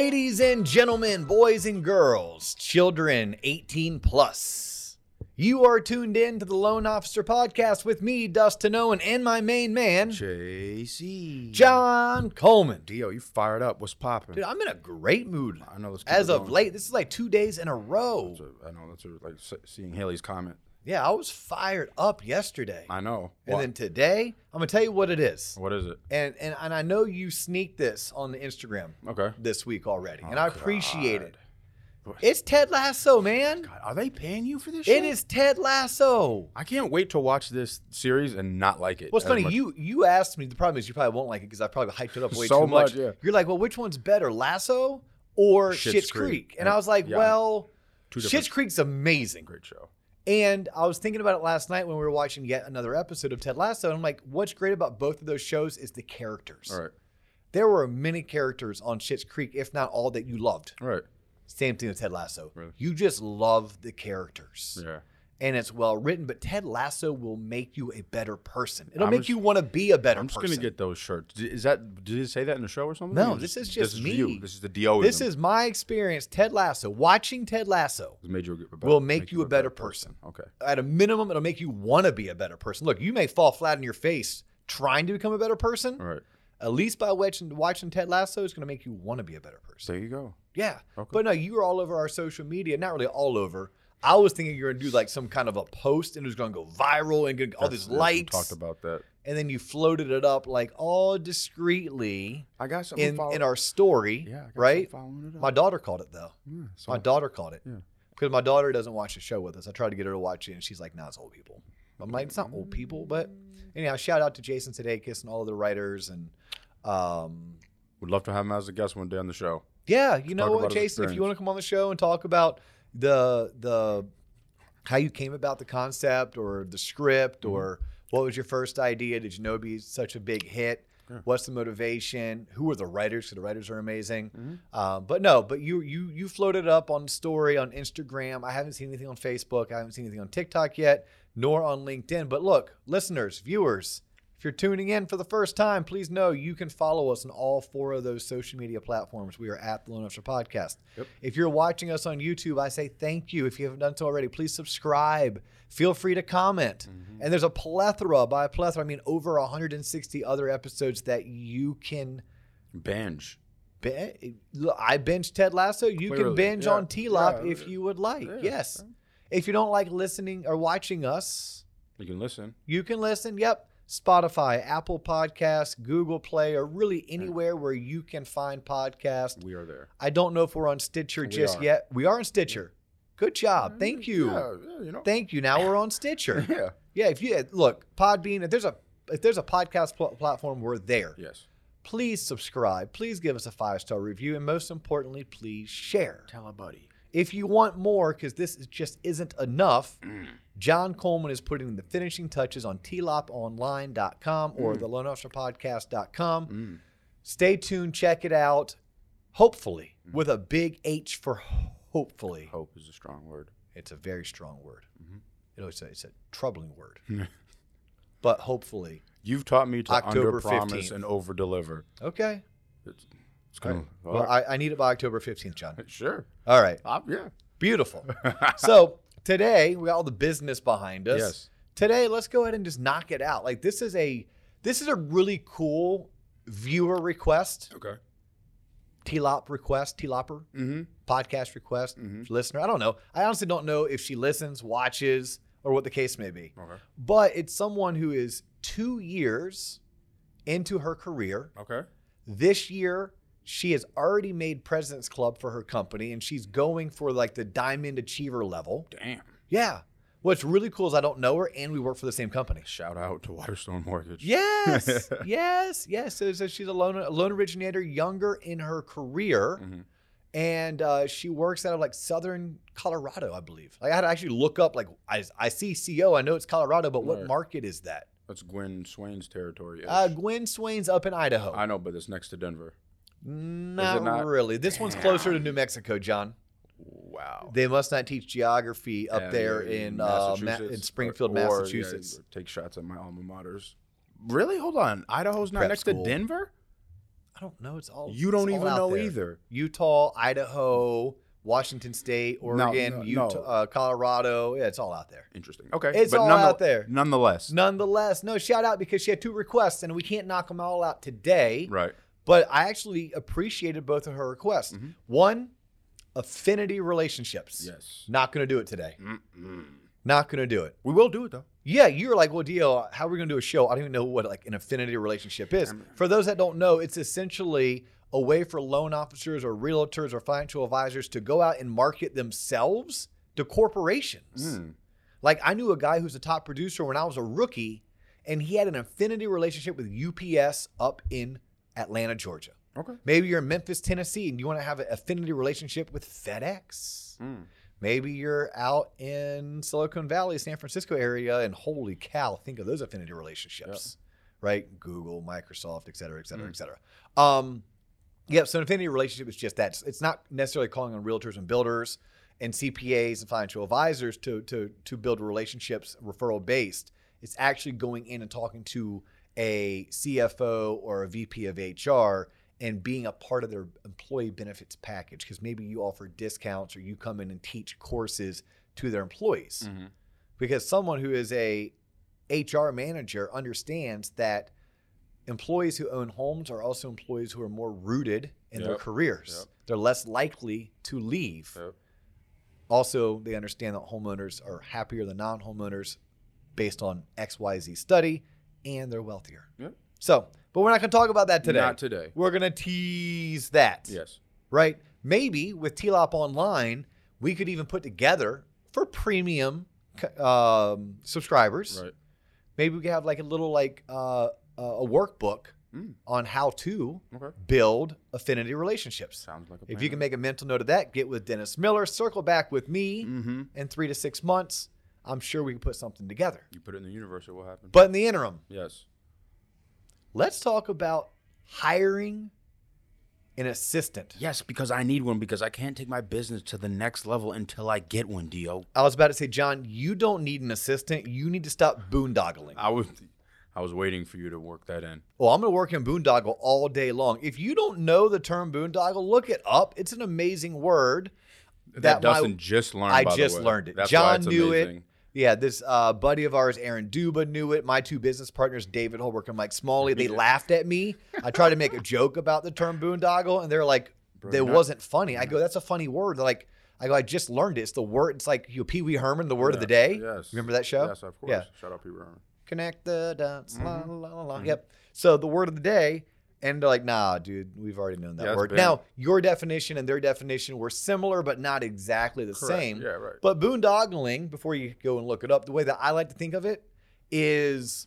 Ladies and gentlemen, boys and girls, children 18 plus. You are tuned in to the Loan Officer Podcast with me, Dustin Owen, and my main man, JC. John Coleman. Dio, you fired up. What's popping? Dude, I'm in a great mood. I know. Let's keep As it of going. late, this is like two days in a row. That's a- I know. That's a, like s- seeing Halley's Comet. Yeah, I was fired up yesterday. I know. And What? then today, I'm gonna tell you what it is. what is it? And and and I know you sneaked this on the Instagram Okay. this week already, and Oh, I appreciate it. It's Ted Lasso, man. God, are they paying you for this? It is Ted Lasso. I can't wait to watch this series and not like it. What's as funny, much. you you asked me. The problem is you probably won't like it because I probably hyped it up way So too much. much, yeah. You're like, well, which one's better, Lasso or Shit's, Schitt's Creek. Creek? And I was like, Yeah. well, Schitt's Creek's amazing. Great show. And I was thinking about it last night when we were watching yet another episode of Ted Lasso. And I'm like, what's great about both of those shows is the characters. All right. There were many characters on Schitt's Creek, if not all, that you loved. All right. Same thing with Ted Lasso. Really? You just love the characters. Yeah. And it's well written, but Ted Lasso will make you a better person. It'll I'm make just- you want to be a better person. I'm just person. gonna get those shirts. Is that? Did it say that in the show or something? No, Or this is just this me. Is you. This is the Dio. This is my experience. Ted Lasso. Watching Ted Lasso. made you a, better, will make you a better person. Okay. At a minimum, it'll make you want to be a better person. Look, you may fall flat on your face trying to become a better person. All right. At least by watching, watching Ted Lasso, it's going to make you want to be a better person. There you go. Yeah. Okay. But no, you were all over our social media. Not really all over. I was thinking you're going to do like some kind of a post and it was going to go viral and get all Yes, these yes, we likes. Talked about that. and then you floated it up like all discreetly I got something. in, follow- in our story. Yeah. I got right? following it up. My daughter caught it though. Yeah, so- My daughter caught it. Yeah. Because my daughter doesn't watch the show with us. I tried to get her to watch it, and she's like, "Nah, it's old people." I'm like, "It's not old people," but anyhow, shout out to Jason Sudeikis and all of the writers, and um, Would love to have him as a guest one day on the show. yeah, you know what, Jason, if you want to come on the show and talk about the the how you came about the concept or the script Mm-hmm. or what was your first idea? Did you know it'd be such a big hit? What's the motivation? Who are the writers? The writers are amazing. Mhm. Um, but no, but you you you floated up on story on Instagram. I haven't seen anything on Facebook. I haven't seen anything on TikTok yet, nor on LinkedIn. But look, listeners, viewers, if you're tuning in for the first time, please know you can follow us on all four of those social media platforms. We are at the Loan Officer Podcast. Yep. If you're watching us on YouTube, I say thank you. If you haven't done so already, please subscribe. Feel free to comment. Mm-hmm. And there's a plethora, by a plethora, I mean over 160 other episodes that you can Binge. Be- I binge Ted Lasso. You can binge yeah, on T Lop yeah, if you would like. yeah, yes. If you don't like listening or watching us, You can listen. you can listen. Yep. Spotify, Apple Podcasts, Google Play, or really anywhere where you can find podcasts. We are there. I don't know if we're on Stitcher We just are. yet. We are on Stitcher. Good job. Mm, Thank you. Yeah, yeah, you know. Thank you. Now we're on Stitcher. yeah. yeah. If you look, Podbean, if there's a if there's a podcast pl- platform, we're there Yes. please subscribe. Please give us a five star review. And most importantly, please share. Tell a buddy. If you want more, because this is- just isn't enough, mm. John Coleman is putting the finishing touches on tloponline.com or the loanofficerpodcast.com. Mm. Stay tuned, check it out. Hopefully, with a big H for hopefully. Hope is a strong word. It's a very strong word. Mhm. You know, it's a, it's a troubling word. but hopefully. You've taught me to October under promise 15th. and over deliver. Okay. It's, it's gonna. Well, I, I need it by October 15th, John. sure. All right. Uh, yeah. Beautiful. so today we got all the business behind us. Yes. Today, let's go ahead and just knock it out. Like this is a this is a really cool viewer request, Okay. T-Lop request, T-Lopper Mm-hmm. podcast request, Mhm. listener. I don't know. I honestly don't know if she listens, watches, or what the case may be. Okay. But it's someone who is two years into her career. Okay. This year, she has already made President's Club for her company, and she's going for like the Diamond Achiever level. Damn. Yeah. What's really cool is I don't know her, and we work for the same company. Shout out to Waterstone Mortgage. Yes, yes, yes. So, so she's a loan, a loan originator, younger in her career, Mhm. and uh, she works out of like Southern Colorado, I believe. Like, I had to actually look up. Like I, I see CO, I know it's Colorado, but what Right. market is that? That's Gwen Swain's territory. Uh, Gwen Swain's up in Idaho. I know, but it's next to Denver. Not, not? really. This one's closer to New Mexico, John. Wow. They must not teach geography up And there you're in uh, Ma- in Springfield, or- or, yeah, Massachusetts. take shots at my alma maters. Really? Hold on. Idaho's not Prep next school. to Denver? I don't know. It's all You don't all even know there. either. Utah, Idaho, Washington State, No, Oregon, no, Utah, no. Uh, Colorado. Yeah, it's all out there. Interesting. Okay. It's all none- out there. Nonetheless. Nonetheless, no shout out because she had two requests and we can't knock them all out today. Right. But I actually appreciated both of her requests. Mhm. One, affinity relationships. Yes. Not going to do it today. Mm-mm. Not going to do it. We will do it though. Yeah, you're like, well, Dio, how are we going to do a show? I don't even know what like an affinity relationship is. For those that don't know, it's essentially a way for loan officers or realtors or financial advisors to go out and market themselves to corporations. Mm. Like I knew a guy who's a top producer when I was a rookie, and he had an affinity relationship with UPS up in Atlanta, Georgia. Okay. Maybe you're in Memphis, Tennessee, and you want to have an affinity relationship with FedEx. Mm. Maybe you're out in Silicon Valley, San Francisco area, and holy cow, think of those affinity relationships, right? Google, Microsoft, et cetera, et cetera, et cetera. Um, yeah, so an affinity relationship is just that. It's- It's not necessarily calling on realtors and builders and CPAs and financial advisors to to to build relationships referral based. It's actually going in and talking to a CFO or a VP of HR and being a part of their employee benefits package because maybe you offer discounts or you come in and teach courses to their employees Mhm. because someone who is a HR manager understands that employees who own homes are also employees who are more rooted in their careers. Yep. They're less likely to leave. Yep. Also, they understand that homeowners are happier than non-homeowners based on XYZ study and they're wealthier. Yep. So, but we're not going to talk about that today. Not today. We're going to tease that Yes. right? Maybe with TLOP Online, we could even put together for premium um, subscribers. Right. Maybe we could have like a little like uh, a workbook Mm. on how to Okay. build affinity relationships. Sounds like a plan. If you can make a mental note of that, get with Dennis Miller, circle back with me Mm-hmm. in three to six months. I'm sure we can put something together. You put it in the universe, it will happen. But in the interim, yes. let's talk about hiring an assistant. Yes, because I need one because I can't take my business to the next level until I get one, Dio. I was about to say, John, you don't need an assistant. You need to stop boondoggling. I was I was waiting for you to work that in. Well, I'm going to work in boondoggle all day long. If you don't know the term boondoggle, look it up. It's an amazing word. That, That my- Dustin just learned. I just learned it. That's John knew amazing. it. Yeah, this uh, buddy of ours, Aaron Duba, knew it. My two business partners, David Holbrook and Mike Smalley, they laughed at me. I tried to make a joke about the term boondoggle, and they're like, "That wasn't funny." I go, "That's a funny word." They're like, "I go, I just learned it. It's the word. It's like you know, Pee Wee Herman, the word of the day. Yes. Remember that show? Yes, of course. Yeah. Shout out Pete Werner. Connect the dots. La, Mhm. la, la, la. Mhm. Yep. So the word of the day, and they're like, "Nah, dude, we've already known that Yeah, word." Now, your definition and their definition were similar, but not exactly the Correct. same. Yeah, right. But boondoggling, before you go and look it up, the way that I like to think of it is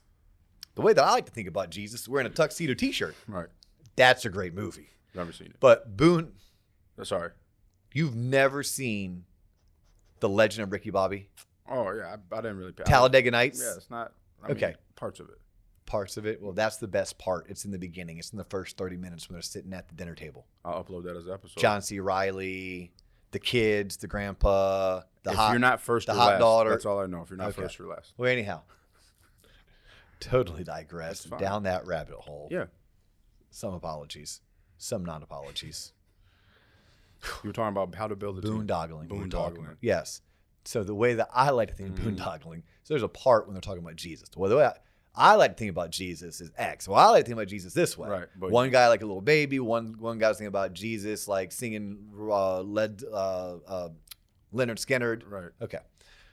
the way that I like to think about Jesus wearing a tuxedo T-shirt. right. That's a great movie. Never seen it. But boon, Uh, Sorry. you've never seen the Legend of Ricky Bobby, Oh yeah, I, I didn't really. I- Talladega Nights. Yeah, it's not. I mean, Okay. Parts of it. Parts of it. Well, that's the best part. It's in the beginning. It's in the first thirty minutes when they're sitting at the dinner table. I'll upload that as an episode. John C. Reilly, the kids, the grandpa, the hot if hot. you're not first the or hot last, daughter- that's all I know. If you're not Okay. first or last. well, anyhow, totally fine. down that rabbit hole. Yeah. Some apologies, some non apologies. You were talking about how to build a. Boondoggling. we Boondoggling. Yes. So the way that I like to think of Mhm. boondoggling, so there's a part when they're talking about Jesus. Well, the way I, I like to think about Jesus as X. Well, I like to think about Jesus this way. Right, but- one guy like a little baby. One one guy's thinking about Jesus like singing uh, led uh, uh, Lynyrd Skynyrd. Right. Okay.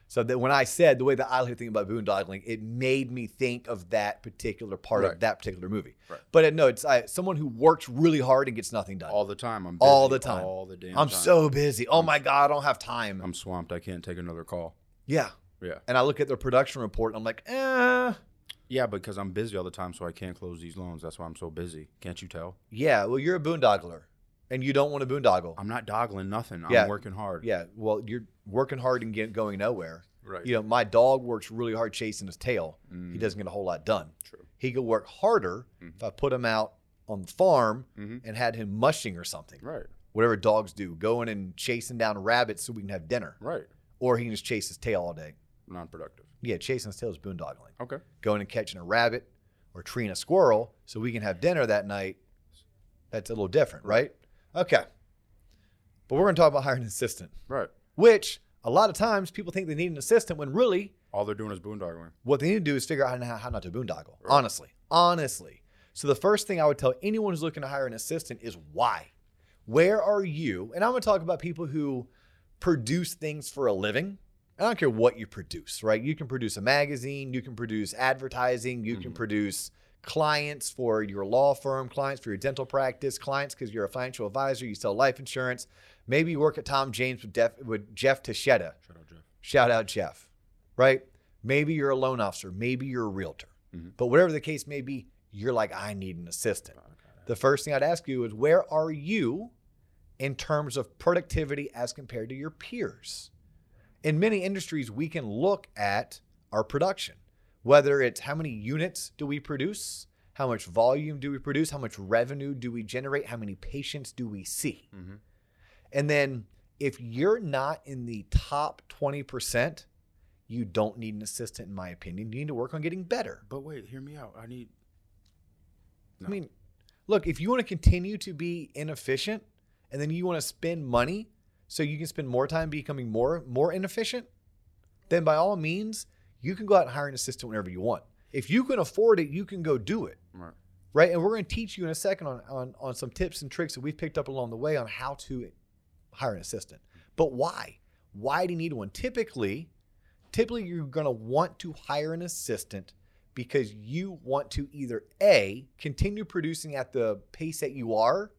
So that when I said the way that I like to think about boondoggling, it made me think of that particular part of that particular movie. Right. But uh, no, it's I, someone who works really hard and gets nothing done. All the time. I'm All the time. All the damn I'm time. so busy. Oh my god, I don't have time. I'm swamped. I can't take another call. yeah. Yeah. And I look at their production report and I'm like, eh. Yeah, because I'm busy all the time, so I can't close these loans. That's why I'm so busy. Can't you tell? Yeah, well, you're a boondoggler, and you don't want to boondoggle. I'm not doggling nothing. Yeah. I'm working hard. yeah, well, you're working hard and get, going nowhere. Right. You know, my dog works really hard chasing his tail. He Mm, doesn't get a whole lot done. True. He could work harder if I put him out on the farm hmm and had him mushing or something. Right. Whatever dogs do, going and chasing down rabbits so we can have dinner, Right. or he can just chase his tail all day. Non-productive. Yeah, chasing his tail is boondoggling. Okay. Going and catching a rabbit or treeing a squirrel so we can have dinner that night. That's a little different, right? Okay. But we're going to talk about hiring an assistant, Right. which a lot of times people think they need an assistant when really All they're doing is boondoggling. what they need to do is figure out how, how not to boondoggle. Honestly, honestly. So the first thing I would tell anyone who's looking to hire an assistant is why. Where are you? And I'm going to talk about people who produce things for a living. I don't care what you produce, right? You can produce a magazine, you can produce advertising, you can mm-hmm. produce clients for your law firm, clients for your dental practice, clients because you're a financial advisor, you sell life insurance. Maybe you work at Tom James with, Def, with Jeff Teixeira. Shout out Jeff. Shout out Jeff, right? Maybe you're a loan officer, maybe you're a realtor, mm-hmm. but whatever the case may be, you're like, I need an assistant. The first thing I'd ask you is, where are you in terms of productivity as compared to your peers? In many industries, we can look at our production, whether it's how many units do we produce, how much volume do we produce, how much revenue do we generate, how many patients do we see. Mhm. And then if you're not in the top 20%, you don't need an assistant, in my opinion. You need to work on getting better. But wait, hear me out. I need. I mean, look, if you want to continue to be inefficient and then you want to spend money so you can spend more time becoming more more inefficient, then by all means, you can go out and hire an assistant whenever you want. If you can afford it, you can go do it. Right. Right. And we're going to teach you in a second on, on, on some tips and tricks that we've picked up along the way on how to hire an assistant. But why? Why do you need one? Typically, typically you're going to want to hire an assistant because you want to either A, continue producing at the pace that you are,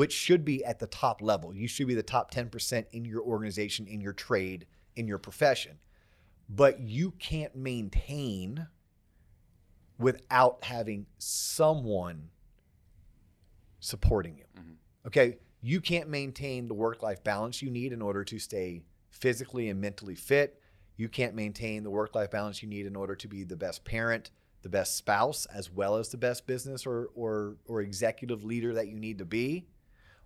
which should be at the top level. You should be the top 10% in your organization, in your trade, in your profession. But you can't maintain without having someone supporting you. Mm-hmm. Okay. You can't maintain the work life balance you need in order to stay physically and mentally fit. You can't maintain the work life balance you need in order to be the best parent, the best spouse, as well as the best business or, or, or executive leader that you need to be.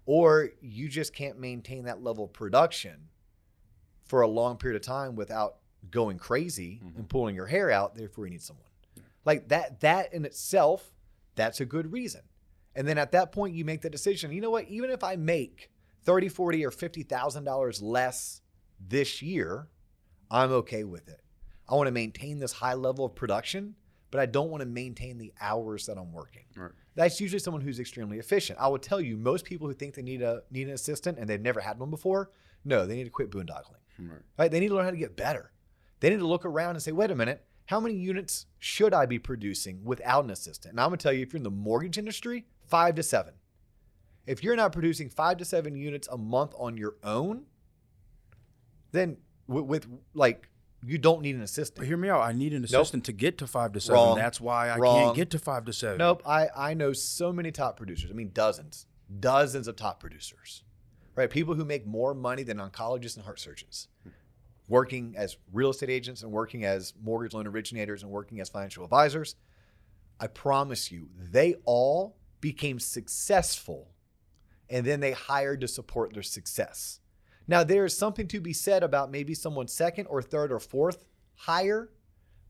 Or you just can't maintain that level of production for a long period of time without going crazy and mm-hmm. pulling your hair out. Therefore, you need someone like that. That in itself, that's a good reason. And then at that point, you make the decision. You know what? Even if I make thirty, forty, or fifty thousand dollars less this year, I'm okay with it. I want to maintain this high level of production, but I don't want to maintain the hours that I'm working. Right. That's usually someone who's extremely efficient. I will tell you, most people who think they need a need an assistant and they've never had one before, no, they need to quit boondoggling. Right. Right? They need to learn how to get better. They need to look around and say, wait a minute, how many units should I be producing without an assistant? And I'm gonna tell you, if you're in the mortgage industry, five to seven. If you're not producing five to seven units a month on your own, then with, with like you don't need an But assistant. hear me out. I need an assistant to get to five to seven. Wrong. That's why I Wrong. can't get to five to seven. Nope. I, I know so many top producers. I mean, dozens, dozens of top producers, right? People who make more money than oncologists and heart surgeons, working as real estate agents and working as mortgage loan originators and working as financial advisors. I promise you, they all became successful and then they hired to support their success. Now, there is something to be said about maybe someone second or third or fourth higher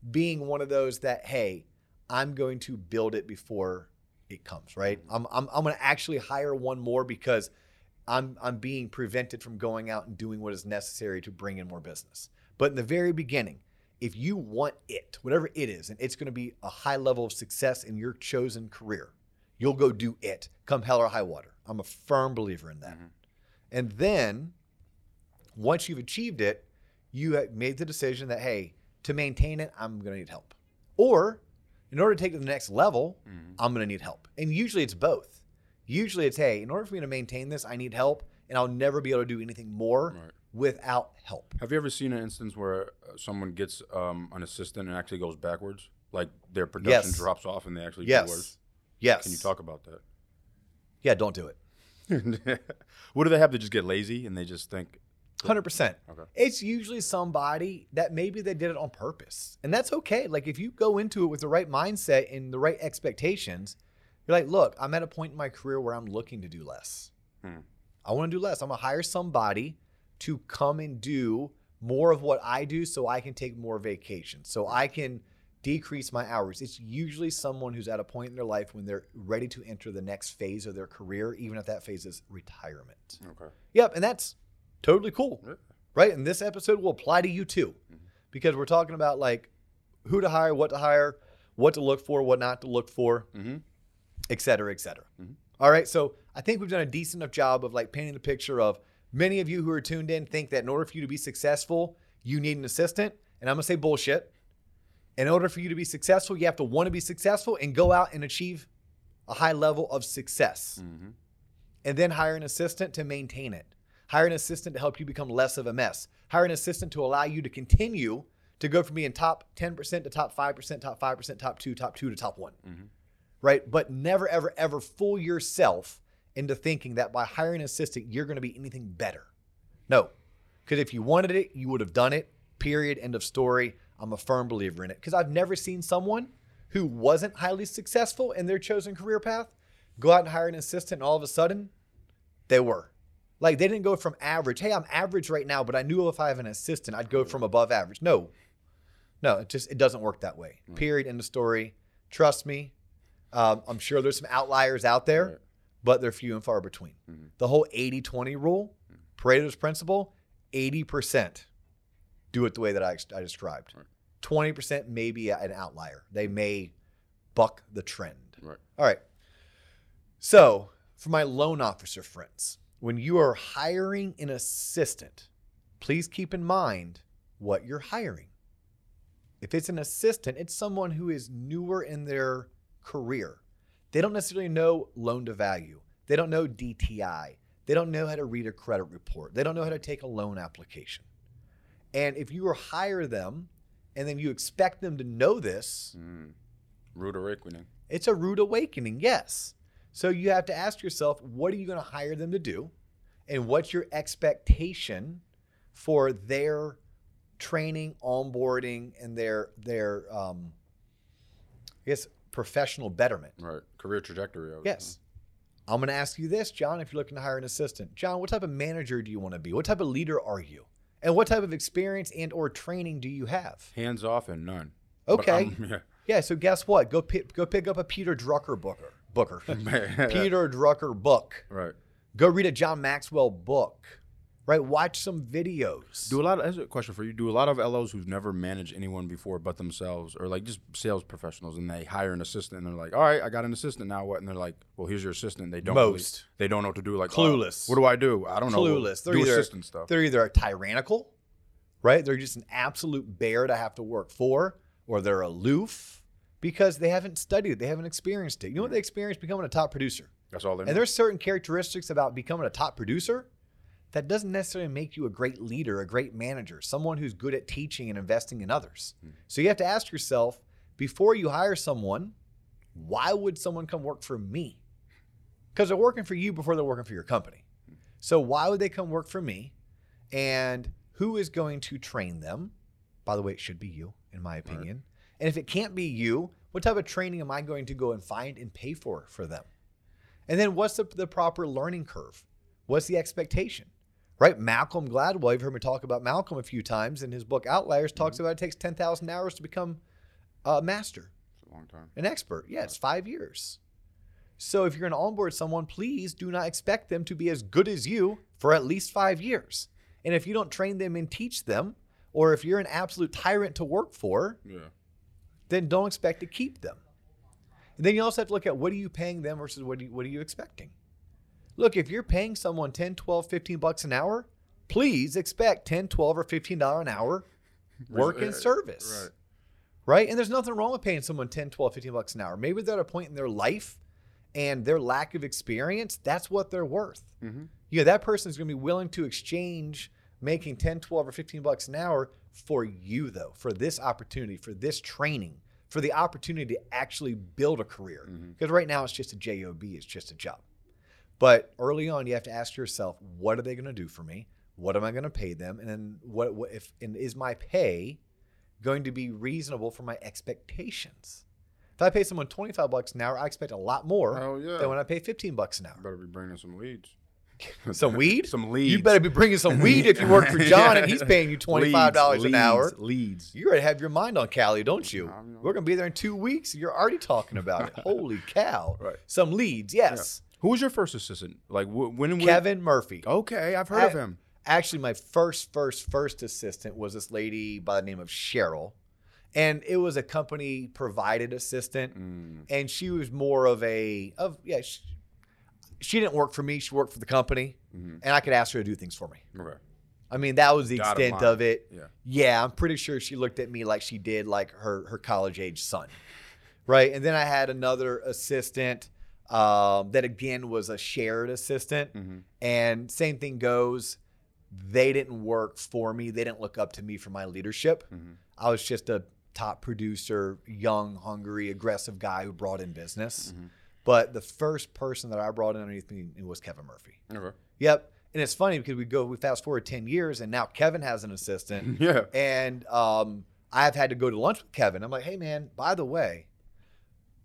being one of those that, hey, I'm going to build it before it comes, right? Mm-hmm. I'm, I'm, I'm going to actually hire one more because I'm, I'm being prevented from going out and doing what is necessary to bring in more business. But in the very beginning, if you want it, whatever it is, and it's going to be a high level of success in your chosen career, you'll go do it come hell or high water. I'm a firm believer in that. Mm-hmm. And then once you've achieved it, you have made the decision that, hey, to maintain it, I'm going to need help. Or in order to take it to the next level, I'm going to need help. And usually it's both. Usually it's, hey, in order for me to maintain this, I need help, and I'll never be able to do anything more Right. without help. Have you ever seen an instance where uh, someone gets um, an assistant and actually goes backwards? Like their production Yes. drops off and they actually Yes. do worse? Yes. Can you talk about that? Yeah, don't do it. what do they have to just get lazy and they just think, Hundred percent. Okay. It's usually somebody that maybe they did it on purpose, and that's okay. Like if you go into it with the right mindset and the right expectations, you're like, look, I'm at a point in my career where I'm looking to do less. Hmm. I want to do less. I'm gonna hire somebody to come and do more of what I do, so I can take more vacations, so I can decrease my hours. It's usually someone who's at a point in their life when they're ready to enter the next phase of their career, even if that phase is retirement. Okay. Yep, and that's totally cool. Yeah. Right? And this episode will apply to you too. Because we're talking about like who to hire, what to hire, what to look for, what not to look for, Mm-hmm. et cetera, et cetera. Mhm. All right. So I think we've done a decent enough job of like painting the picture of many of you who are tuned in think that in order for you to be successful, you need an assistant. And I'm gonna say bullshit. In order for you to be successful, you have to want to be successful and go out and achieve a high level of success Mm-hmm. and then hire an assistant to maintain it. Hire an assistant to help you become less of a mess. Hire an assistant to allow you to continue to go from being top 10% to top 5%, top 5%, top 2, top 2 to top one. Mhm. Right? But never, ever, ever fool yourself into thinking that by hiring an assistant, you're going to be anything better. No. Because if you wanted it, you would have done it. Period. End of story. I'm a firm believer in it. Because I've never seen someone who wasn't highly successful in their chosen career path go out and hire an assistant and all of a sudden they were. Like they didn't go from average. Hey, I'm average right now, but I knew if I have an assistant, I'd go from above average. No, no, it just it doesn't work that way. Period. End of story. Trust me. Um, I'm sure there's some outliers out there, Right. but they're few and far between. Mhm. The whole 80-20 rule, Pareto's principle, 80% do it the way that I, I described. Right. 20% may be an outlier. They may buck the trend. Right. All right. So, for my loan officer friends, when you are hiring an assistant, please keep in mind what you're hiring. If it's an assistant, it's someone who is newer in their career. They don't necessarily know loan to value. They don't know DTI. They don't know how to read a credit report. They don't know how to take a loan application. And if you were hire them and then you expect them to know this, Mm. Rude awakening. it's a rude awakening, yes. So you have to ask yourself, what are you going to hire them to do? And what's your expectation for their training, onboarding, and their their um, I guess professional betterment? Right. Career trajectory. Yes. I'm going to ask you this, John, if you're looking to hire an assistant. John, what type of manager do you want to be? What type of leader are you? And what type of experience and or training do you have? Hands off and none. Okay. Yeah. Yeah, so guess what? Go pick, go pick up a Peter Drucker booker. Booker. Peter Drucker book. Right. Go read a John Maxwell book. Right? Watch some videos. Do a lot of, as a question for you, do a lot of LOs who've never managed anyone before but themselves or like just sales professionals and they hire an assistant and they're like, all right, I got an assistant now what? And they're like, well, here's your assistant. They don't really- Most. they don't know what to do. Like, oh, Clueless. what do I do? I don't know. Clueless. They're do either, assistant stuff. they're either tyrannical, right? They're just an absolute bear to have to work for, or they're aloof because they haven't studied it. They haven't experienced it. You know what they experienced becoming a top producer? That's all they know. And there's certain characteristics about becoming a top producer that doesn't necessarily make you a great leader, a great manager, someone who's good at teaching and investing in others. Hmm. So you have to ask yourself before you hire someone, why would someone come work for me? Because they're working for you before they're working for your company. So why would they come work for me? And who is going to train them? By the way, it should be you, in my opinion. And if it can't be you, what type of training am I going to go and find and pay for for them? And then what's the, the proper learning curve? What's the expectation? Right? Malcolm Gladwell, you've heard me talk about Malcolm a few times in his book Outliers, talks mm-hmm. about it takes 10,000 hours to become a master, It's a long time. an expert. Yeah, it's five years. So if you're going to onboard someone, please do not expect them to be as good as you for at least five years. And if you don't train them and teach them, or if you're an absolute tyrant to work for, Yeah. Then don't expect to keep them. And then you also have to look at what are you paying them versus what, you, what are you expecting? Look, if you're paying someone 10, 12, 15 bucks an hour, please expect 10, 12, or 15 dollar an hour work and service. Right. Right? And there's nothing wrong with paying someone 10, 12, 15 bucks an hour. Maybe they're at a point in their life and their lack of experience, that's what they're worth. Mhm. Yeah, that person is going to be willing to exchange making 10, 12, or 15 bucks an hour for you, though, for this opportunity, for this training, for the opportunity to actually build a career. Mm-hmm. Because right now it's just a job, it's just a job. But early on, you have to ask yourself, what are they going to do for me? What am I going to pay them? And then what, what if and is my pay going to be reasonable for my expectations? If I pay someone 25 bucks an hour, I expect a lot more Hell yeah. than when I pay 15 bucks an hour. Better be bringing some leads. Some weed? Some leads. You better be bringing some weed if you work for John and he's paying you twenty five dollars Leads, an hour. leads, Leads. You already have your mind on Cali, don't you? I We're gonna be there in two weeks. You're already talking about it. Holy cow! Right. Some leads, yes. Who was your first assistant? Like wh- when? when Kevin Murphy. Okay, I've heard of him. Actually, my first, first, first assistant was this lady by the name of Cheryl, and it was a company provided assistant, Mm, and she was more of a of yeah. She, she didn't work for me. She worked for the company, mhm. and I could ask her to do things for me. I mean, that was the Dotted extent line. of it. Yeah. Yeah, I'm pretty sure she looked at me like she did like her her college age son, right? And then I had another assistant um, that again was a shared assistant, hmm and same thing goes. They didn't work for me. They didn't look up to me for my leadership. hmm I was just a top producer, young, hungry, aggressive guy who brought in business. Mhm. But the first person that I brought in underneath me was Kevin Murphy. Okay. Yep. And it's funny because we go, we fast forward 10 years and now Kevin has an assistant. Yeah. and um, I've had to go to lunch with Kevin. I'm like, hey, man, by the way,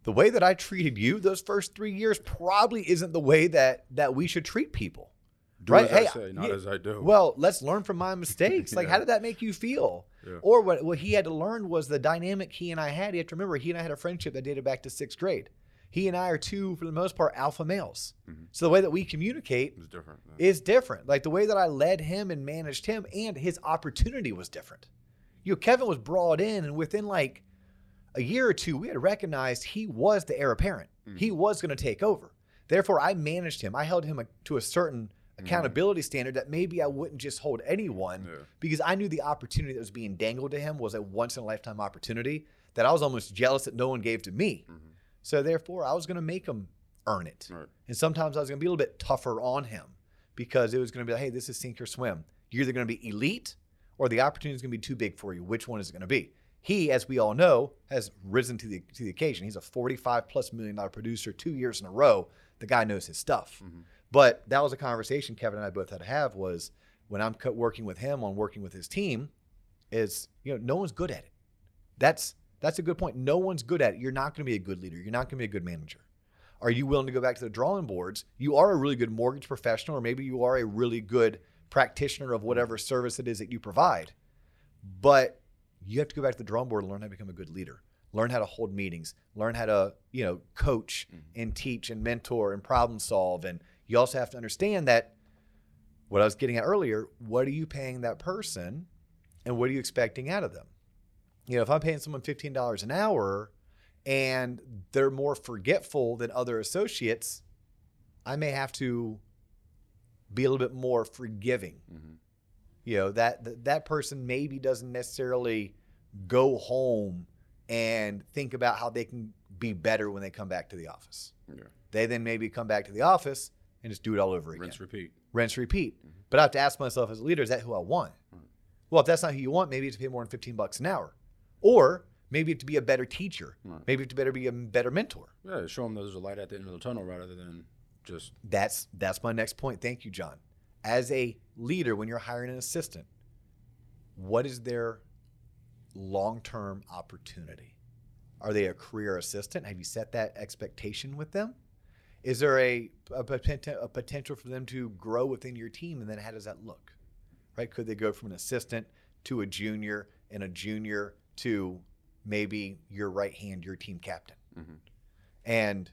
the way that I treated you those first three years probably isn't the way that that we should treat people. Do Right, hey, I say, not yeah, as I do. Well, let's learn from my mistakes. Like, Yeah. how did that make you feel? Yeah. Or what, what he had to learn was the dynamic he and I had. You have to remember, he and I had a friendship that dated back to sixth grade. He and I are two, for the most part, alpha males. Mhm. So the way that we communicate it's different. yeah. is different. Like the way that I led him and managed him, and his opportunity was different. You know, Kevin was brought in, and within like a year or two, we had recognized he was the heir apparent. He was going to take over. Therefore, I managed him. I held him to a certain accountability standard that maybe I wouldn't just hold anyone Yeah. because I knew the opportunity that was being dangled to him was a once in a lifetime opportunity that I was almost jealous that no one gave to me. Mhm. So therefore, I was going to make him earn it. Right. And sometimes I was going to be a little bit tougher on him because it was going to be like, hey, this is sink or swim. You're either going to be elite or the opportunity is going to be too big for you. Which one is it going to be? He, as we all know, has risen to the to the occasion. He's a 45 plus million dollar producer two years in a row. The guy knows his stuff. Mhm. But that was a conversation Kevin and I both had to have was when I'm working with him on working with his team is, you know, no one's good at it. That's that's a good point. No one's good at it. You're not going to be a good leader. You're not going to be a good manager. Are you willing to go back to the drawing boards? You are a really good mortgage professional, or maybe you are a really good practitioner of whatever service it is that you provide. But you have to go back to the drawing board and learn how to become a good leader. Learn how to hold meetings. Learn how to, you know, coach mm-hmm. and teach and mentor and problem solve. And you also have to understand that what I was getting at earlier, what are you paying that person and what are you expecting out of them? You know, if I'm paying someone $15 an hour and they're more forgetful than other associates, I may have to be a little bit more forgiving. Mhm. You know, that that, that person maybe doesn't necessarily go home and think about how they can be better when they come back to the office. Yeah. They then maybe come back to the office and just do it all over again. Rinse, repeat. Rinse, repeat. But I have to ask myself as a leader, is that who I want? Right. Well, if that's not who you want, maybe you have to pay more than 15 bucks an hour. Or maybe you have to be a better teacher. Right. Maybe you have to better be a better mentor. Yeah, show them that there's a light at the end of the tunnel rather than just That's that's my next point. Thank you, John. As a leader, when you're hiring an assistant, what is their long-term opportunity? Are they a career assistant? Have you set that expectation with them? Is there a, a, poten- a potential for them to grow within your team? And then how does that look? Right? Could they go from an assistant to a junior and a junior to maybe your right hand, your team captain? Mhm. And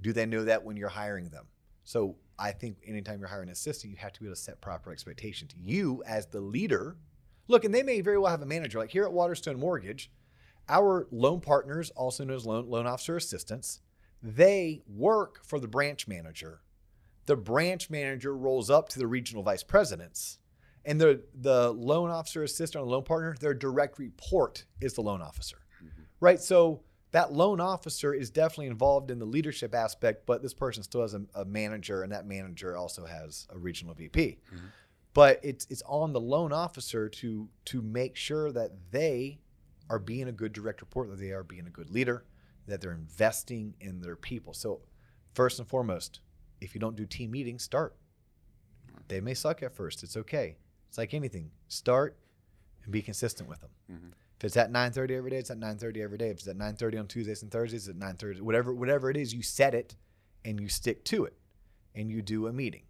do they know that when you're hiring them? So I think anytime you're hiring an assistant, you have to be able to set proper expectations. You, as the leader, look, and they may very well have a manager. Like here at Waterstone Mortgage, our loan partners, also known as loan, loan officer assistants, they work for the branch manager. The branch manager rolls up to the regional vice presidents, and the the loan officer assistant or loan partner, their direct report is the loan officer, mm-hmm. right? So that loan officer is definitely involved in the leadership aspect, but this person still has a, a manager, and that manager also has a regional VP. Mm-hmm. But it's it's on the loan officer to to make sure that they are being a good direct report, that they are being a good leader, that they're investing in their people. So first and foremost, if you don't do team meetings, start. They may suck at first. It's okay. It's like anything. Start and be consistent with them. Mhm. If it's at 9:30 every day, it's at 9:30 every day. If it's at 9:30 on Tuesdays and Thursdays, it's at 9:30. Whatever whatever it is, you set it and you stick to it. And you do a meeting.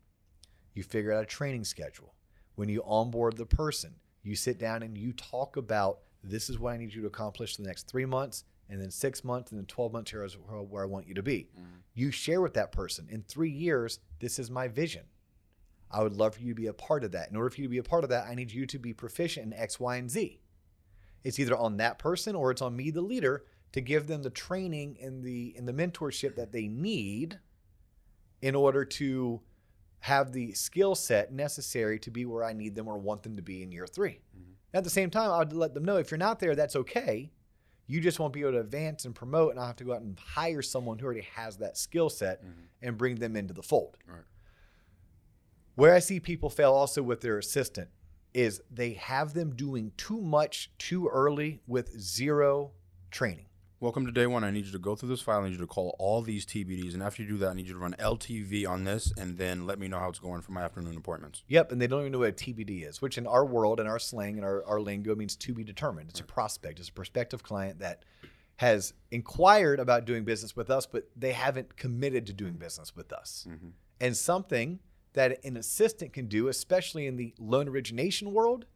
You figure out a training schedule. When you onboard the person, you sit down and you talk about this is what I need you to accomplish the next three months, and then six months, and then 12 months here is where I want you to be. You share with that person in three years, this is my vision. I would love for you to be a part of that. In order for you to be a part of that, I need you to be proficient in X, Y, and Z. It's either on that person or it's on me, the leader, to give them the training and the and the mentorship that they need in order to have the skill set necessary to be where I need them or want them to be in year 3 mm-hmm. At the same time, I'd let them know if you're not there, that's okay. You just won't be able to advance and promote, and I'll have to go out and hire someone who already has that skill set mm-hmm. and bring them into the fold. Right. Where I see people fail also with their assistant is they have them doing too much too early with zero training. Welcome to day one. I need you to go through this file. I need you to call all these TBDs, and after you do that, I need you to run LTV on this, and then let me know how it's going for my afternoon appointments. Yep, and they don't even know what a TBD is, which in our world and our slang and our, our lingo means to be determined. It's a prospect, it's a prospective client that has inquired about doing business with us, but they haven't committed to doing business with us. Mm-hmm. And something that an assistant can do, especially in the loan origination world,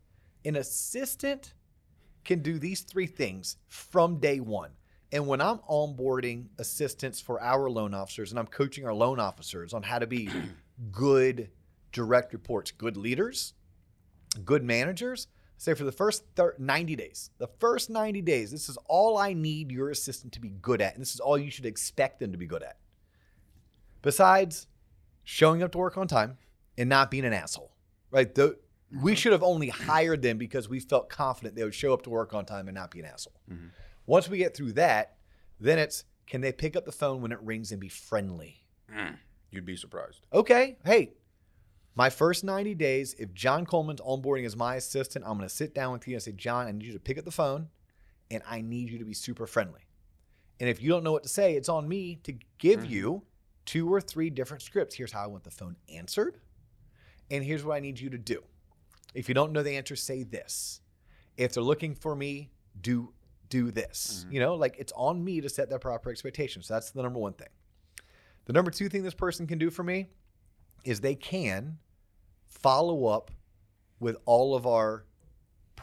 an assistant can do these three things from day one. And when I'm onboarding assistants for our loan officers and I'm coaching our loan officers on how to be good direct reports, good leaders, good managers, say for the first thir- 90 days, the first 90 days, this is all I need your assistant to be good at. And this is all you should expect them to be good at. Besides showing up to work on time and not being an asshole, right? The, we mm-hmm. should have only hired them because we felt confident they would show up to work on time and not be an asshole. Mm-hmm. Once we get through that, then it's can they pick up the phone when it rings and be friendly? Mm. You'd be surprised. Okay, hey, my first 90 days, if John Coleman's onboarding as my assistant, I'm going to sit down with you and say, John, I need you to pick up the phone and I need you to be super friendly. And if you don't know what to say, it's on me to give mm-hmm. you two or three different scripts. Here's how I want the phone answered, and here's what I need you to do. If you don't know the answer, say this. If they're looking for me, do do this. Mm-hmm. You know, like it's on me to set that proper expectation. So that's the number one thing. The number two thing this person can do for me is they can follow up with all of our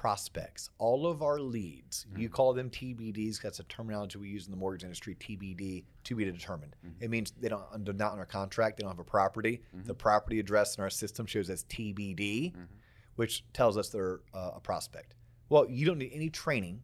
prospects, all of our leads. You mm-hmm. call them TBDs. That's a terminology we use in the mortgage industry. TBD, to be determined. Mm-hmm. It means they don't they're not under contract. They don't have a property. Mm-hmm. The property address in our system shows as TBD, which tells us they're uh, a prospect. Well, you don't need any training,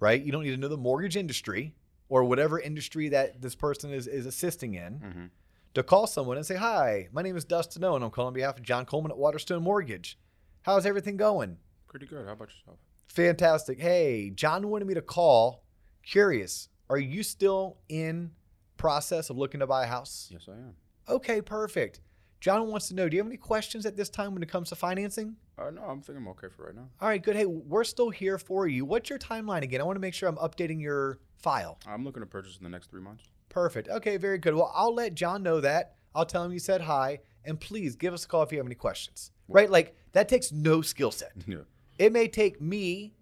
right? You don't need to know the mortgage industry or whatever industry that this person is is assisting in to call someone and say, Hi, my name is Dustin Owen. I'm calling on behalf of John Coleman at Waterstone Mortgage. How's everything going? Pretty good. How about yourself? Fantastic. Hey, John wanted me to call. Curious, are you still in process of looking to buy a house? Yes, I am. Okay, perfect. John wants to know, do you have any questions at this time when it comes to financing? Uh, no, I'm thinking I'm okay for right now. All right, good. Hey, we're still here for you. What's your timeline again? I want to make sure I'm updating your file. I'm looking to purchase in the next three months. Perfect. Okay, very good. Well, I'll let John know that. I'll tell him you said hi, and please give us a call if you have any questions. Right? Like that takes no skill set. Yeah. It may take me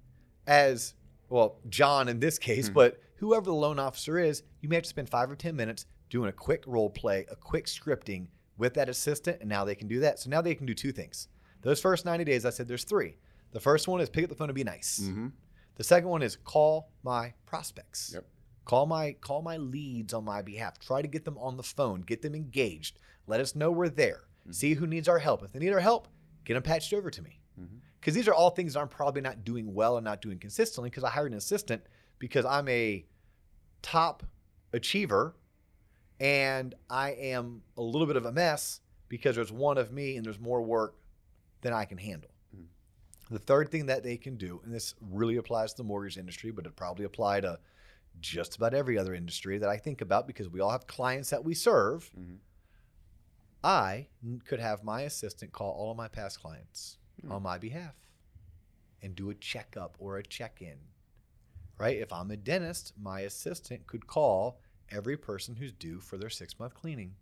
as well, John in this case, hmm. but whoever the loan officer is, you may have to spend five or 10 minutes doing a quick role play, a quick scripting with that assistant, and now they can do that. So now they can do two things. Those first 90 days, I said there's three. The first one is pick up the phone and be nice. Mm-hmm. The second one is call my prospects. Yep. Call my call my leads on my behalf. Try to get them on the phone, get them engaged. Let us know we're there. Mm-hmm. See who needs our help. If they need our help, get them patched over to me. Mm-hmm. Because these are all things that I'm probably not doing well and not doing consistently because I hired an assistant because I'm a top achiever and I am a little bit of a mess because there's one of me and there's more work than I can handle. The third thing that they can do, and this really applies to the mortgage industry, but it probably apply to just about every other industry that I think about because we all have clients that we serve. Mhm. I could have my assistant call all of my past clients on my behalf and do a checkup or a check in. Right? If I'm a dentist, my assistant could call every person who's due for their six month cleaning.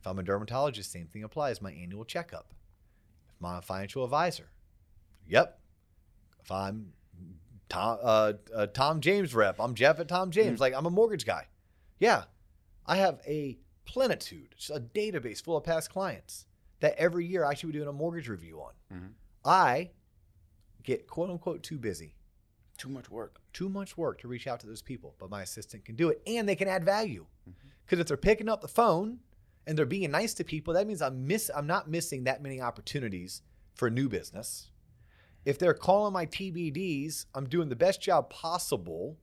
If I'm a dermatologist, same thing applies my annual checkup. If I'm a financial advisor, yep. If I'm Tom, uh, uh, Tom James rep, I'm Jeff at Tom James. Like I'm a mortgage guy. Yeah, I have a plenitude, a database full of past clients that every year I should be doing a mortgage review on. Mhm. I get quote unquote too busy, Too much work. too much work to reach out to those people, but my assistant can do it and they can add value. Because if they're picking up the phone and they're being nice to people, that means I'm miss I'm not missing that many opportunities for new business. If they're calling my TBDs, I'm doing the best job possible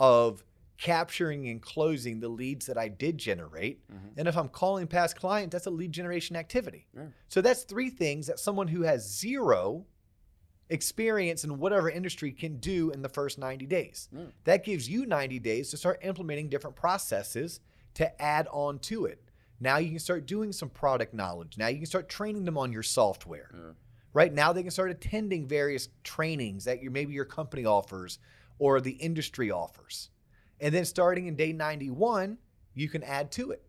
of capturing and closing the leads that I did generate. Mhm. And if I'm calling past clients, that's a lead generation activity. Yeah. So that's three things that someone who has zero experience in whatever industry can do in the first 90 days. Yeah. That gives you 90 days to start implementing different processes to add on to it. Now you can start doing some product knowledge. Now you can start training them on your software. Yeah. Right now they can start attending various trainings that your maybe your company offers or the industry offers. And then starting in day 91, you can add to it.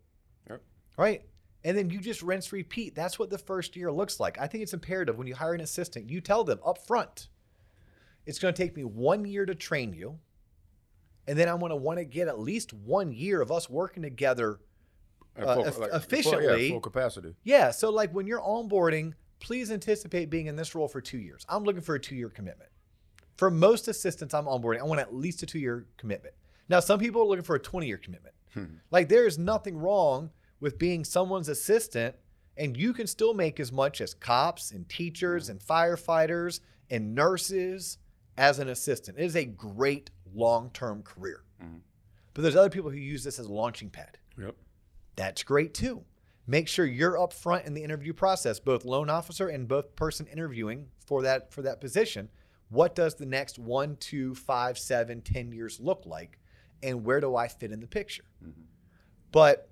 Yep. Right? And then you just rinse repeat. That's what the first year looks like. I think it's imperative when you hire an assistant, you tell them up front, it's going to take me one year to train you. And then I'm going to want to get at least one year of us working together. Uh, full- eff- full- yeah, efficiently- full capacity. Yeah. So, like when you're onboarding, please anticipate being in this role for two years. I'm looking for a two year commitment. For most assistants I'm onboarding, I want at least a two year commitment. Now, some people are looking for a 20 year commitment. Hmm. Like, there is nothing wrong with being someone's assistant, and you can still make as much as cops and teachers and firefighters and nurses as an assistant. It is a great long term career. Mhm. But there's other people who use this as a launching pad. Yep. That's great too. Make sure you're up front in the interview process, both loan officer and both person interviewing for that for that position. What does the next one, two, five, seven, ten years look like? And where do I fit in the picture? Mhm. But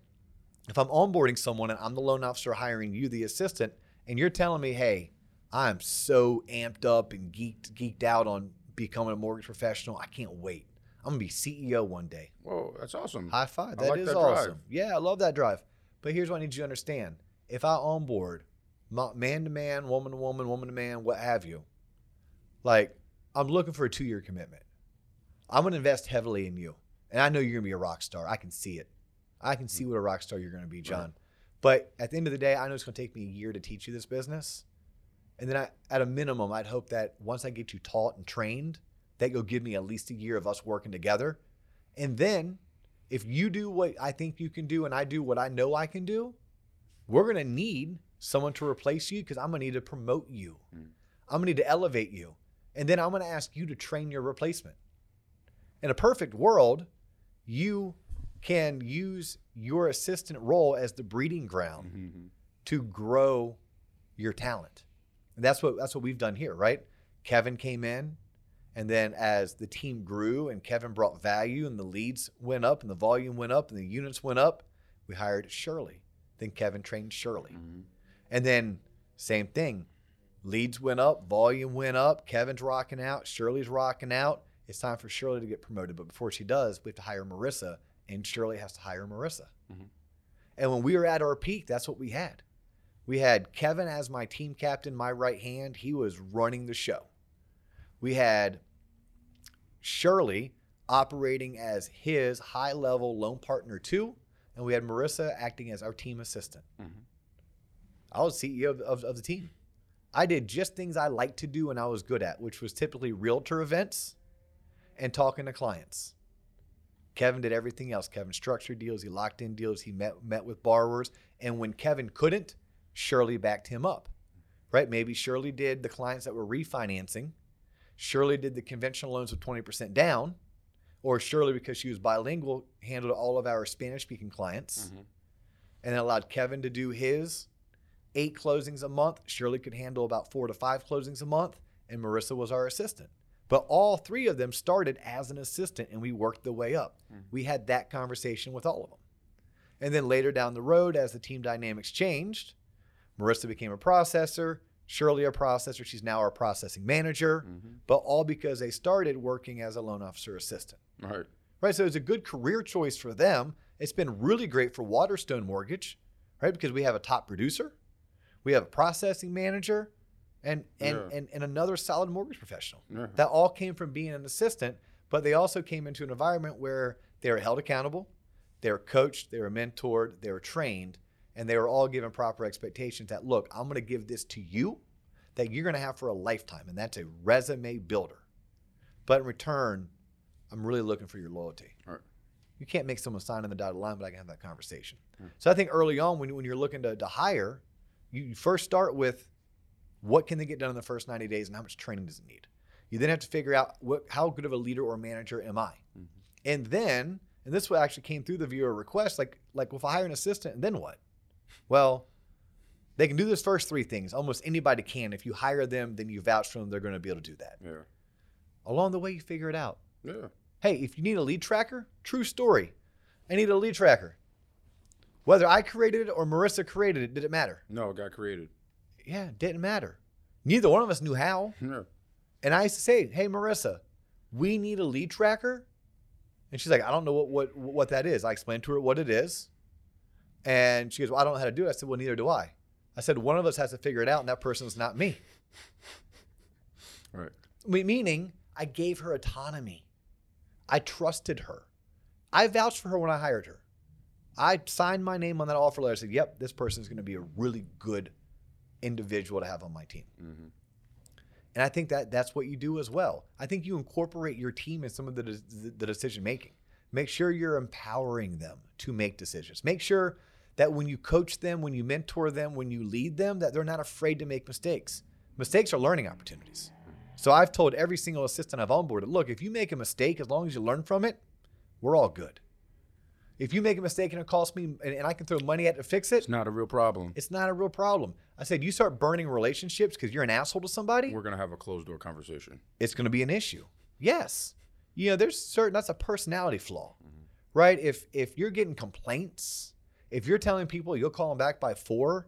if I'm onboarding someone and I'm the loan officer hiring you, the assistant, and you're telling me, hey, I'm so amped up and geeked geeked out on becoming a mortgage professional, I can't wait. I'm gonna be CEO one day. Whoa, that's awesome. High five. That like is that drive. awesome. Yeah, I love that drive. But here's what I need you to understand. If I onboard man to man, woman to woman, woman to man, what have you, like I'm looking for a two year commitment. I'm gonna invest heavily in you. And I know you're gonna be a rock star. I can see it. I can see what a rock star you're gonna be, John. But at the end of the day, I know it's gonna take me a year to teach you this business. And then I, at a minimum, I'd hope that once I get you taught and trained, that you'll give me at least a year of us working together. And then if you do what I think you can do and I do what I know I can do, we're going to need someone to replace you because I'm going to need to promote you. Mm. I'm going to need to elevate you. And then I'm going to ask you to train your replacement. In a perfect world, you can use your assistant role as the breeding ground Mhm. to grow your talent. And that's what that's what we've done here, right? Kevin came in and then as the team grew and Kevin brought value and the leads went up and the volume went up and the units went up, we hired Shirley. Then Kevin trained Shirley. Mhm. And then same thing. Leads went up, volume went up, Kevin's rocking out, Shirley's rocking out. It's time for Shirley to get promoted. But before she does, we have to hire Marissa, and Shirley has to hire Marissa. Mhm. And when we were at our peak, that's what we had. We had Kevin as my team captain, my right hand. He was running the show. We had Shirley operating as his high level loan partner, too. And we had Marissa acting as our team assistant. Mhm. I was CEO of, of, of the team. I did just things I liked to do and I was good at, which was typically realtor events and talking to clients. Kevin did everything else. Kevin structured deals, he locked in deals, he met met with borrowers, and when Kevin couldn't, Shirley backed him up. Right? Maybe Shirley did the clients that were refinancing. Shirley did the conventional loans with 20% down, or Shirley because she was bilingual handled all of our Spanish speaking clients Mhm. and allowed Kevin to do his eight closings a month. Shirley could handle about four to five closings a month, and Marissa was our assistant. But all three of them started as an assistant, and we worked the way up. Mhm. We had that conversation with all of them. And then later down the road, as the team dynamics changed, Marissa became a processor, Shirley a processor. She's now our processing manager, Mhm. but all because they started working as a loan officer assistant Right. right? So it's a good career choice for them. It's been really great for Waterstone Mortgage, right? Because we have a top producer, we have a processing manager, and and Yeah. and, and another solid mortgage professional. Yeah. That all came from being an assistant, but they also came into an environment where they were held accountable. They were coached, they were mentored, they were trained, and they were all given proper expectations that look, I'm going to give this to you that you're going to have for a lifetime, and that's a resume builder. But in return, I'm really looking for your loyalty. Right. You can't make someone sign on the dotted line, but I can have that conversation. Hmm. So I think early on, when, when you're looking to, to hire, you, you first start with what can they get done in the first 90 days and how much training does it need? You then have to figure out what, how good of a leader or manager am I? Mm-hmm. And then, and this actually came through the viewer request, like, like if I hire an assistant, and then what? Well, they can do those first three things. Almost anybody can. If you hire them, then you vouch for them, they're going to be able to do that. Yeah. Along the way, you figure it out. Yeah. Hey, if you need a lead tracker, true story. I need a lead tracker. Whether I created it or Marissa created it, did it matter? No, it got created. Yeah, it didn't matter. Neither one of us knew how. And I used to say, "Hey, Marissa, we need a lead tracker." And she's like, "I don't know what what what that is." I explained to her what it is, and she goes, "Well, I don't know how to do it." I said, "Well, neither do I." I said, "One of us has to figure it out, and that person's not me." Right. Me- Meaning, I gave her autonomy. I trusted her. I vouched for her when I hired her. I signed my name on that offer letter. I said, "Yep, this person's going to be a really good individual to have on my team." hmm And I think that that's what you do as well. I think you incorporate your team in some of the, de- the decision making. Make sure you're empowering them to make decisions. Make sure that when you coach them, when you mentor them, when you lead them, that they're not afraid to make mistakes. Mistakes are learning opportunities. So I've told every single assistant I've onboarded, look, if you make a mistake, as long as you learn from it, we're all good. If you make a mistake and it costs me, and, and I can throw money at it to fix it, It's not a real problem. it's not a real problem. I said, you start burning relationships because you're an asshole to somebody We're gonna have a closed door conversation. it's going to be an issue. Yes. You know, there's certain that's a personality flaw. Right? If if you're getting complaints, if you're telling people you'll call them back by four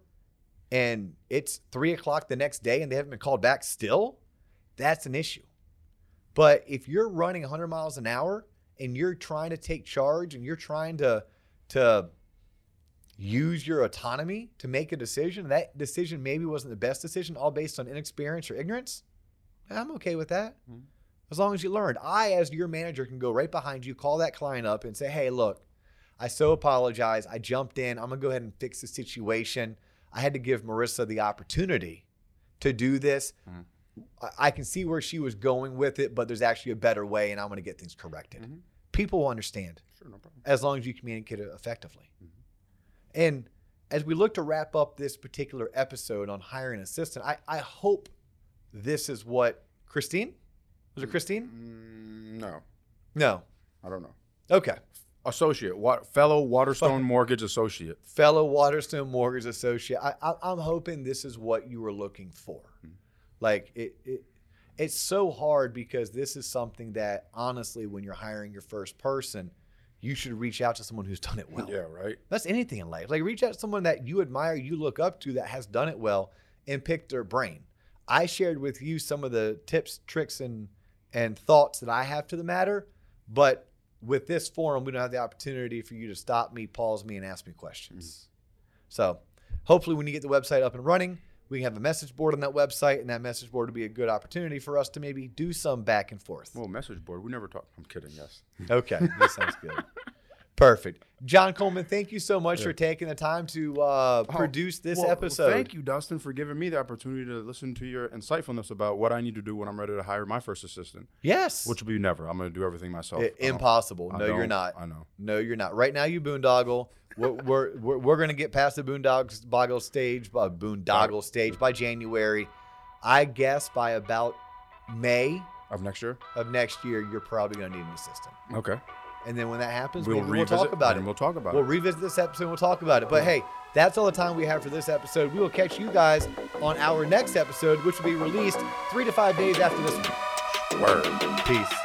and it's three o'clock the next day and they haven't been called back still, that's an issue. But if you're running 100 miles an hour and you're trying to take charge and you're trying to to use your autonomy to make a decision, that decision maybe wasn't the best decision, all based on inexperience or ignorance, I'm okay with that. Mhm. As long as you learned. I, as your manager, can go right behind you, call that client up, and say, hey, look, I so apologize. I jumped in. I'm going to go ahead and fix the situation. I had to give Marissa the opportunity to do this. Mhm. I- I can see where she was going with it, but there's actually a better way, and I'm going to get things corrected. Mhm. People will understand Sure, no problem. as long as you communicate it effectively. Mhm. And as we look to wrap up this particular episode on hiring an assistant, I, I hope this is what Christine was it Christine? Mm, no, No. I don't know. Okay. Associate, what fellow Waterstone Mortgage associate. Fellow Waterstone Mortgage Associate, I, I, I'm hoping this is what you were looking for. Like it, it, it's so hard because this is something that honestly, when you're hiring your first person, you should reach out to someone who's done it well. Yeah, right. That's anything in life. Like reach out to someone that you admire, you look up to that has done it well and pick their brain. I shared with you some of the tips, tricks, and and thoughts that I have to the matter, but with this forum, we don't have the opportunity for you to stop me, pause me, and ask me questions. Mm-hmm. So hopefully when you get the website up and running, we can have a message board on that website, and that message board would be a good opportunity for us to maybe do some back and forth. Well, message board. We never talk. I'm kidding. Yes. Okay, that sounds good. Perfect. John Coleman, thank you so much Yeah. for taking the time to uh, Oh, produce this well, episode. Thank you, Dustin, for giving me the opportunity to listen to your insightfulness about what I need to do when I'm ready to hire my first assistant, Yes. which will be never. I'm going to do everything myself. I- I impossible. No, you're don't- I know. No, you're not. Right now, you boondoggle. We're we're, we're, we're going to get past the boondogs boggle stage, uh, boondoggle stage by January. I guess by about May Of next year. of next year, you're probably going to need an assistant. Okay. And then when that happens, We'll maybe we'll talk about and it. We'll talk about We'll it. revisit this episode and we'll talk about it. But hey, that's all the time we have for this episode. We will catch you guys on our next episode, which will be released three to five days after this one. Word. Peace.